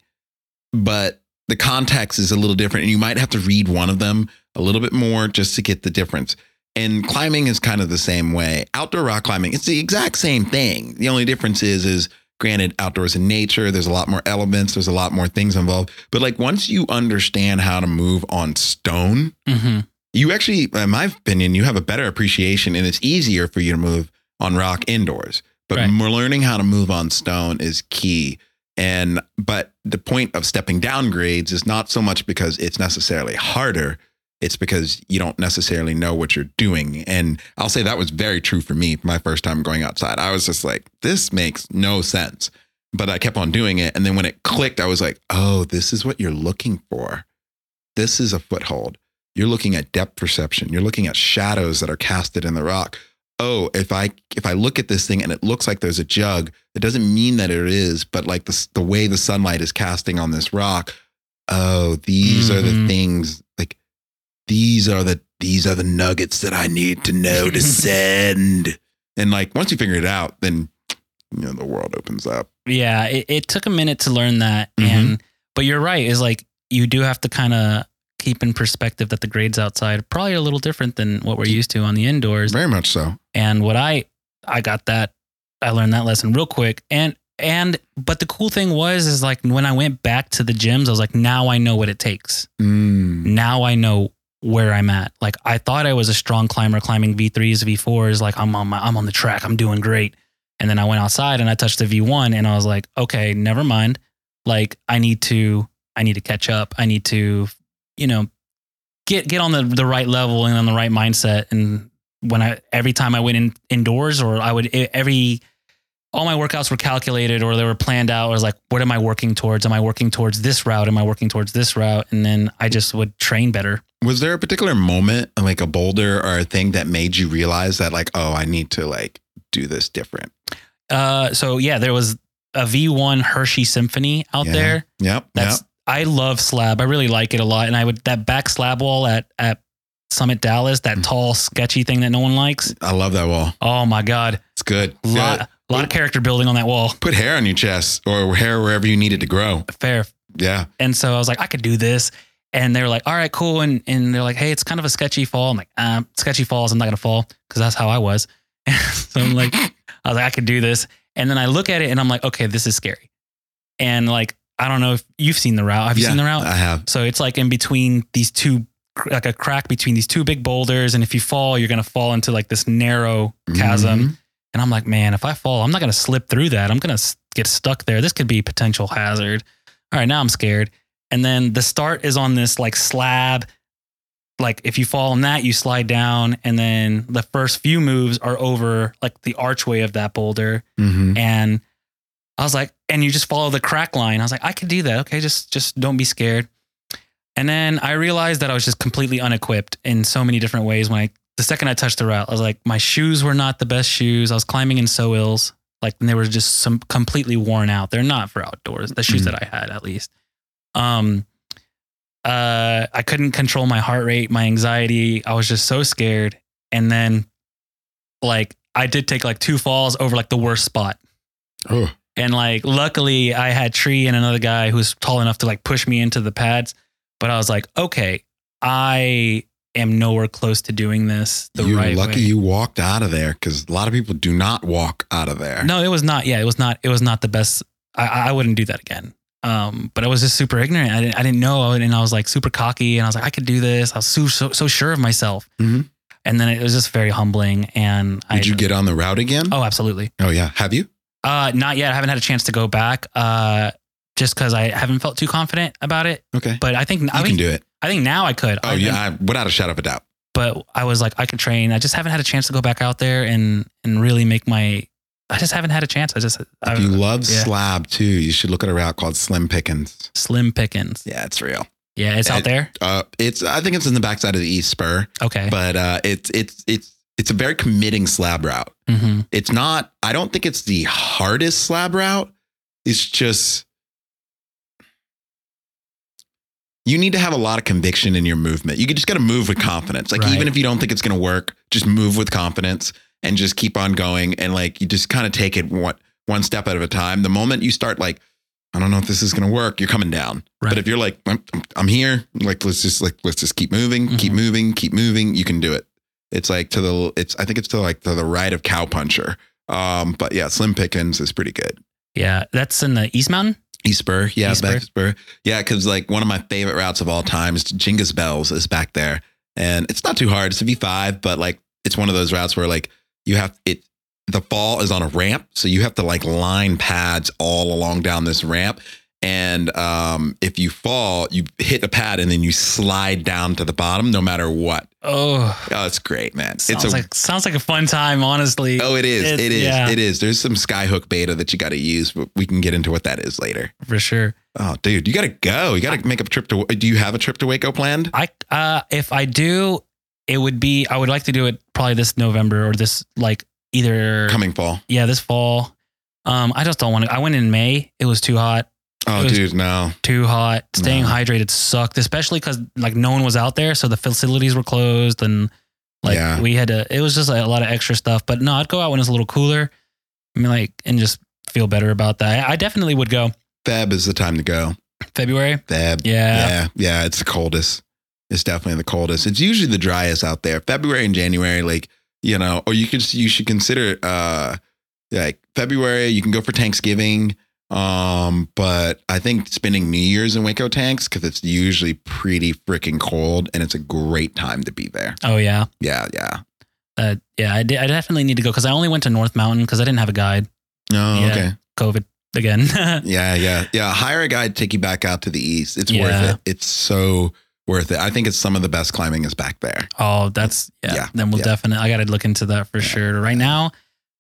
but the context is a little different, and you might have to read one of them a little bit more just to get the difference. And climbing is kind of the same way. Outdoor rock climbing, it's the exact same thing. The only difference is, is granted, outdoors in nature, there's a lot more elements, there's a lot more things involved. But like once you understand how to move on stone, hmm you actually, in my opinion, you have a better appreciation and it's easier for you to move on rock indoors. But Right. learning how to move on stone is key. And but the point of stepping down grades is not so much because it's necessarily harder. It's because you don't necessarily know what you're doing. And I'll say that was very true for me my first time going outside. I was just like, this makes no sense. But I kept on doing it. And then when it clicked, I was like, oh, this is what you're looking for. This is a foothold. You're looking at depth perception. You're looking at shadows that are casted in the rock. Oh, if I if I look at this thing and it looks like there's a jug, it doesn't mean that it is, but like the the way the sunlight is casting on this rock. Oh, these are the Mhm. things these are the these are the nuggets that I need to know to send. And like once you figure it out, then you know the world opens up. Yeah, it, it took a minute to learn that, Mhm. and but you're right. Is like you do have to kind of keep in perspective that the grades outside are probably a little different than what we're used to on the indoors. Very much so. And what I I got that I learned that lesson real quick. And and but the cool thing was is like when I went back to the gyms, I was like, now I know what it takes. Mm. Now I know where I'm at. Like I thought I was a strong climber climbing V3s, V4s, like I'm on my I'm on the track, I'm doing great. And then I went outside and I touched the V1 and I was like, okay, never mind. Like I need to I need to catch up. I need to, you know, get get on the the right level and on the right mindset and when I every time I went in indoors or I would every all my workouts were calculated or they were planned out. I was like, what am I working towards? Am I working towards this route? Am I working towards this route? And then I just would train better. Was there a particular moment, like a boulder or a thing that made you realize that, like, oh, I need to like do this different? Uh, so yeah, there was a V1 Hershey Symphony out Yeah. there. Yep. That's yep. I love slab. I really like it a lot. And I would that back slab wall at at Summit Dallas, that tall, sketchy thing that no one likes. I love that wall. Oh my god, It's good. a lot, Yeah. lot of character building on that wall. Put hair on your chest or hair wherever you need it to grow. Fair. Yeah. And so I was like, I could do this. And they were like, all right, cool. And and they're like, hey, it's kind of a sketchy fall. I'm like, um, sketchy falls. I'm not gonna fall because that's how I was. so I'm like, I was like, I could do this. And then I look at it and I'm like, okay, this is scary. And like, I don't know if you've seen the route. Have you yeah, seen the route? I have. So it's like in between these two, like a crack between these two big boulders. And if you fall, you're going to fall into like this narrow chasm. Mhm. And I'm like, man, if I fall, I'm not going to slip through that. I'm going to get stuck there. This could be a potential hazard. All right, now I'm scared. And then the start is on this like slab. Like if you fall on that, you slide down. And then the first few moves are over like the archway of that boulder. Mhm. And I was like, and you just follow the crack line. I was like, I could do that. Okay, just just don't be scared. And then I realized that I was just completely unequipped in so many different ways. When I the second I touched the route, I was like, my shoes were not the best shoes. I was climbing in So iLLs, like they were just some completely worn out. They're not for outdoors. The shoes Mhm. that I had, at least. Um, uh, I couldn't control my heart rate, my anxiety. I was just so scared. And then, like, I did take like two falls over like the worst spot. Oh. And like, luckily, I had Tree and another guy who was tall enough to like push me into the pads. But I was like, okay, I am nowhere close to doing this the You're right lucky way. you walked out of there because a lot of people do not walk out of there. No, it was not. Yeah, it was not. It was not the best. I, I wouldn't do that again. Um, but I was just super ignorant. I didn't, I didn't know, and I was like super cocky, and I was like, I could do this. I was so so, so sure of myself. Mhm. And then it was just very humbling. And I Did you get on the route again? Oh, absolutely. Oh, yeah. Have you? Uh, not yet. I haven't had a chance to go back. Uh, just because I haven't felt too confident about it. Okay. But I think You I can think do it. I think now I could. Oh, I yeah. think- I, without a shadow of a doubt. but I was like, I could train. I just haven't had a chance to go back out there and and really make my. I just haven't had a chance. I just I, If you love yeah. slab too, you should look at a route called Slim Pickens. slim pickings. Yeah, it's real. Yeah, it's out there. Uh, it's I think it's in the backside of the East Spur, Okay. but uh, it's it's it's it's a very committing slab route. hmm It's not. I don't think it's the hardest slab route. It's just you need to have a lot of conviction in your movement. You just got to move with confidence. Like Right. even if you don't think it's going to work, just move with confidence and just keep on going. And like you just kind of take it one one step at a time. The moment you start like, I don't know if this is going to work, you're coming down. Right. But if you're like, I'm, I'm here, like let's just like let's just keep moving, keep Mhm. moving, keep moving. You can do it. It's like to the it's I think it's to like to the right of Cowpuncher. Um, but yeah, Slim Pickens is pretty good. Yeah, that's in the East Mountain. East Spur, yeah, East back Spur, yeah, because like one of my favorite routes of all time is Jingus Bells is back there, and it's not too hard. It's a V five, but like it's one of those routes where like you have it. The fall is on a ramp, so you have to like line pads all along down this ramp. And um, if you fall, you hit the pad and then you slide down to the bottom, no matter what. Oh, Oh, it's great, man. sounds it's a like sounds like a fun time. Honestly. Oh, it is. It's- it is. yeah. It is. There's some skyhook beta that you got to use, but we can get into what that is later. for sure. Oh, dude, you got to go. You got to make a trip to. Do you have a trip to Hueco planned? I uh, if I do, it would be. I would like to do it probably this November or this like either Coming fall. yeah this fall. Um, I just don't want to. I went in May. It was too hot. Oh, dude, no. Too hot. Staying No. hydrated sucked, especially because like no one was out there, so the facilities were closed and like Yeah. we had to. It was just like, a lot of extra stuff. But no, I'd go out when it's a little cooler. I mean, like and just feel better about that. I, I definitely would go Feb is the time to go. February. Feb. Yeah. Yeah. Yeah. It's the coldest. It's definitely the coldest. It's usually the driest out there. February and January, like, you know, or you could, you should consider, uh, like February, you can go for Thanksgiving. Um, but I think spending New Year's in Hueco tanks because it's usually pretty freaking cold and it's a great time to be there. Oh yeah. Yeah, yeah. Uh, yeah, I, de- I definitely need to go because I only went to North Mountain because I didn't have a guide. Oh, Yeah. okay. COVID again. Yeah, yeah, yeah. Hire a guide to take you back out to the east. It's Yeah. worth it. It's so worth it. I think it's some of the best climbing is back there. oh, that's yeah. Yeah, Then we'll yeah. definitely. I got to look into that for sure. Right now,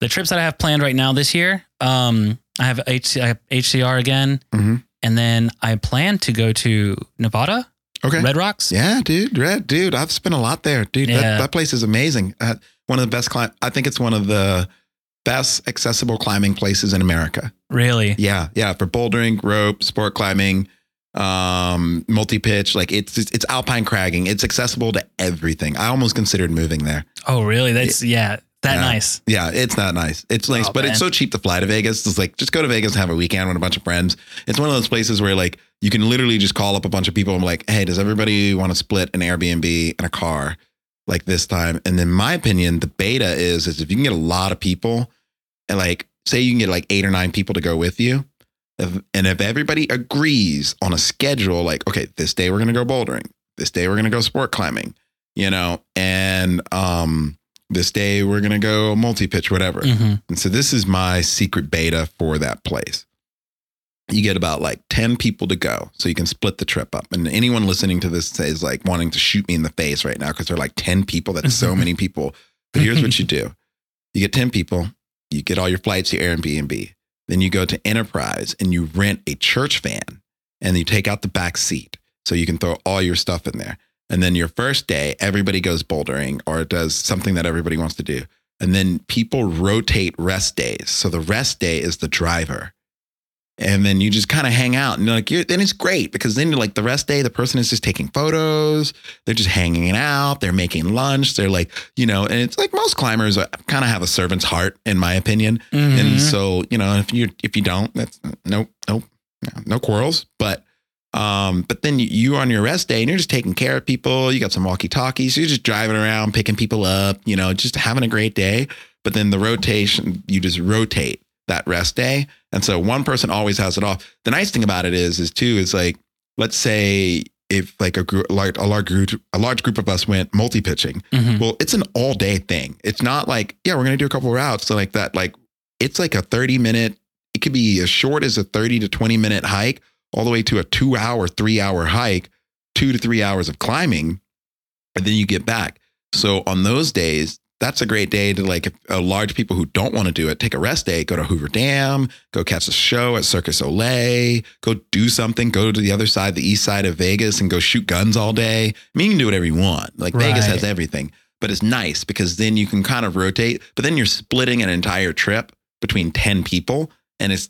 the trips that I have planned right now this year, um, I have HC, I have HCR again, Mhm. and then I plan to go to Nevada, Okay. Red Rocks. Yeah, dude, Red, dude. I've spent a lot there, dude. Yeah. That, that place is amazing. Uh, one of the best. I think it's one of the best accessible climbing places in America. Really? Yeah, yeah. For bouldering, rope, sport climbing. um, multi pitch. Like it's, it's it's alpine cragging. It's accessible to everything. I almost considered moving there. Oh, really? That's yeah, that Yeah. nice. Yeah, it's not nice. It's nice, Oh, but man. it's so cheap to fly to Vegas. It's like just go to Vegas and have a weekend with a bunch of friends. It's one of those places where like you can literally just call up a bunch of people and be like, hey, does everybody want to split an Airbnb and a car like this time? And then my opinion, the beta is is if you can get a lot of people and like say you can get like eight or nine people to go with you. If, and if everybody agrees on a schedule, like, okay, this day we're gonna go bouldering, this day we're gonna go sport climbing, you know, and um this day we're gonna go multi-pitch, whatever. hmm And so this is my secret beta for that place. You get about like 10 people to go. So you can split the trip up. And anyone listening to this is like wanting to shoot me in the face right now because they're like 10 people. That's so many people. But here's what you do you get 10 people, you get all your flights to Airbnb. Then you go to Enterprise and you rent a church van and you take out the back seat so you can throw all your stuff in there. And then your first day, everybody goes bouldering or does something that everybody wants to do. And then people rotate rest days. So the rest day is the driver. And then you just kind of hang out and you're like, you're, then it's great because then you're like the rest day, the person is just taking photos. They're just hanging out. They're making lunch. They're like, you know, and it's like most climbers kind of have a servant's heart, in my opinion. Mm-hmm. And so, you know, if you if you don't, that's nope, nope, no, no quarrels. But um, but then you, you on your rest day and you're just taking care of people. You got some walkie talkies. You're just driving around, picking people up. You know, just having a great day. But then the rotation, you just rotate that rest day, and so one person always has it off. The nice thing about it is, is too, is like, let's say if like a group, like a large group, a large group of us went multi pitching. Mhm. Well, it's an all day thing. It's not like, yeah, we're going to do a couple routes. So like that, like it's like a 30 minute, it could be as short as a 30 to 20 minute hike, all the way to a two hour, three hour hike, two to three hours of climbing. And then you get back. So on those days, that's a great day to like a large people who don't want to do it, take a rest day, go to Hoover Dam, go catch a show at Circus Olay, go do something, go to the other side, the east side of Vegas and go shoot guns all day. I mean, you can do whatever you want. Like Vegas has everything, but it's nice because then you can kind of rotate, but then you're splitting an entire trip between 10 people and it's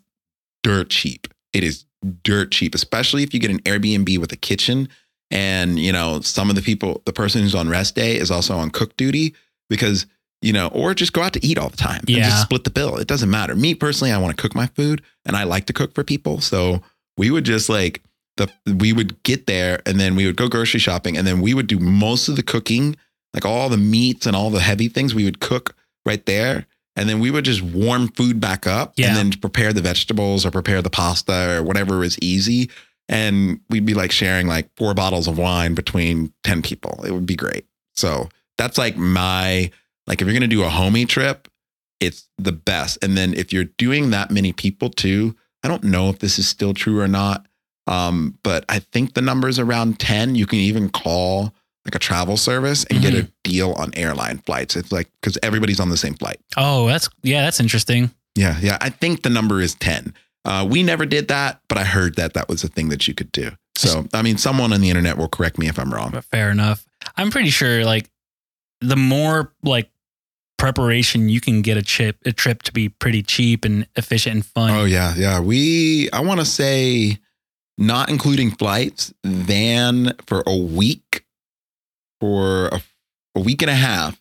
dirt cheap. It is dirt cheap, especially if you get an Airbnb with a kitchen and, you know, some of the people, the person who's on rest day is also on cook duty because, you know, or just go out to eat all the time and Yeah. just split the bill. It doesn't matter. Me personally, I want to cook my food and I like to cook for people. So we would just like, the, we would get there and then we would go grocery shopping and then we would do most of the cooking, like all the meats and all the heavy things we would cook right there. And then we would just warm food back up Yeah. and then prepare the vegetables or prepare the pasta or whatever was easy. And we'd be like sharing like four bottles of wine between 10 people. It would be great. So that's like my, like if you're going to do a homie trip, it's the best. And then if you're doing that many people too, I don't know if this is still true or not. Um, but I think the number's around 10. You can even call like a travel service and get a deal on airline flights. It's like because everybody's on the same flight. Oh, that's yeah, that's interesting. Yeah, yeah. I think the number is 10. Uh, we never did that, but I heard that that was a thing that you could do. So, I mean, someone on the internet will correct me if I'm wrong. But fair enough. I'm pretty sure like the more like preparation you can get a trip a trip to be pretty cheap and efficient and fun. Oh, yeah, yeah. We, I want to say, not including flights, van for a week, for a, a week and a half.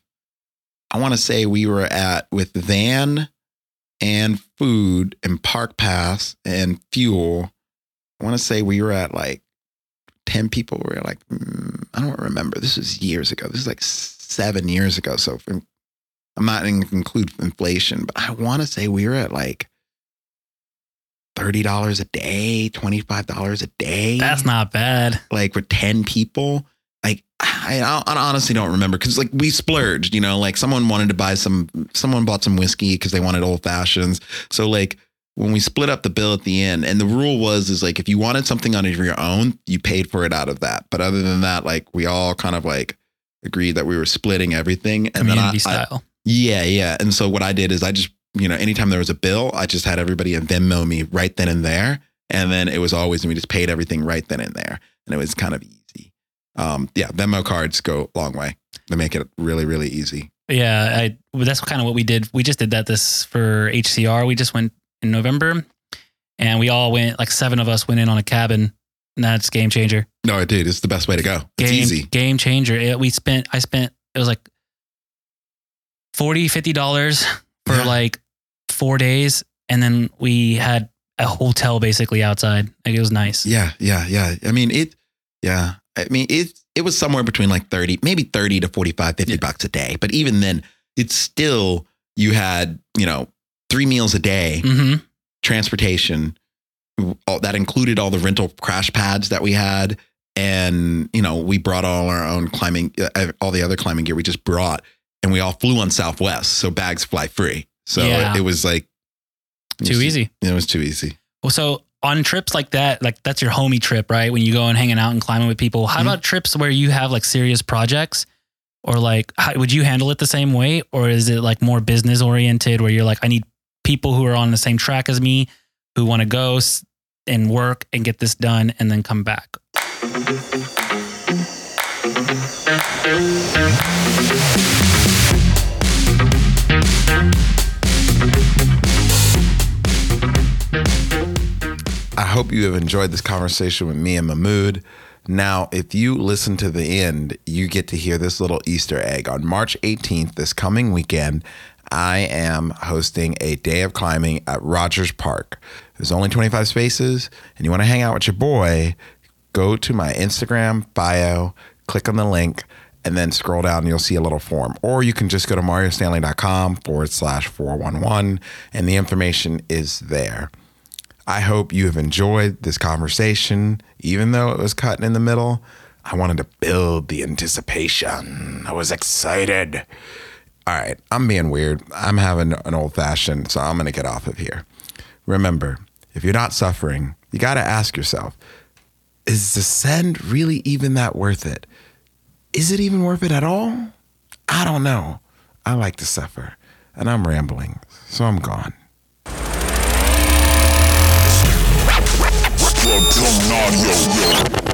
I want to say we were at with van and food and park pass and fuel. I want to say we were at like 10 people. We were like, mm, I don't remember. This was years ago. This is like seven years ago. So I'm not going to include inflation, but I want to say we were at like $30 a day, $25 a day That's not bad. like for 10 people I, I honestly don't remember because like we splurged you know like someone wanted to buy some someone bought some whiskey because they wanted old fashions so like when we split up the bill at the end and the rule was is like if you wanted something on your own you paid for it out of that but other than that like we all kind of like agreed that we were splitting everything and then I, Community I- style. yeah, yeah. And so what I did is I just, you know, anytime there was a bill, I just had everybody Venmo me right then and there. And then it was always, and we just paid everything right then and there. And it was kind of easy. Um, yeah, Venmo cards go a long way. They make it really, really easy. Yeah, I that's kind of what we did. We just did that this for HCR. We just went in November and we all went like seven of us went in on a cabin That's game changer. No, it dude, it's the best way to go. It's Game, easy. Game changer. It, we spent, I spent, it was like 40 $50 for Yeah. like four days. And then we had a hotel basically outside. Like it was nice. Yeah, yeah, yeah. I mean, it, yeah. I mean, it, it was somewhere between like 30, maybe 30 to 45, 50 Yeah. bucks a day. But even then, it's still, you had, you know, three meals a day, Mm-hmm. transportation. All, that included all the rental crash pads that we had. And, you know, we brought all our own climbing, uh, all the other climbing gear we just brought. And we all flew on Southwest. So bags fly free. So Yeah. it, it was like, it Too was- easy. It was too easy. Well, so on trips like that, like that's your homie trip, right? When you go and hanging out and climbing with people. How Mhm. about trips where you have like serious projects? Or like, how, would you handle it the same way? Or is it like more business oriented where you're like, I need people who are on the same track as me who want to go s- and work and get this done and then come back? I hope you have enjoyed this conversation with me and Mahmud. Now, if you listen to the end, you get to hear this little Easter egg. On March 18th, this coming weekend, I am hosting a day of climbing at Rogers Park. There's only 25 spaces, and you want to hang out with your boy, go to my Instagram bio, click on the link, and then scroll down and you'll see a little form. Or you can just go to mariostanley.com forward slash 411, and the information is there. I hope you have enjoyed this conversation, even though it was cut in the middle. I wanted to build the anticipation. I was excited. All right, I'm being weird. I'm having an old fashioned, so I'm going to get off of here. Remember, if you're not suffering, you got to ask yourself is the send really even that worth it? Is it even worth it at all? I don't know. I like to suffer, and I'm rambling, so I'm gone. Structure audio.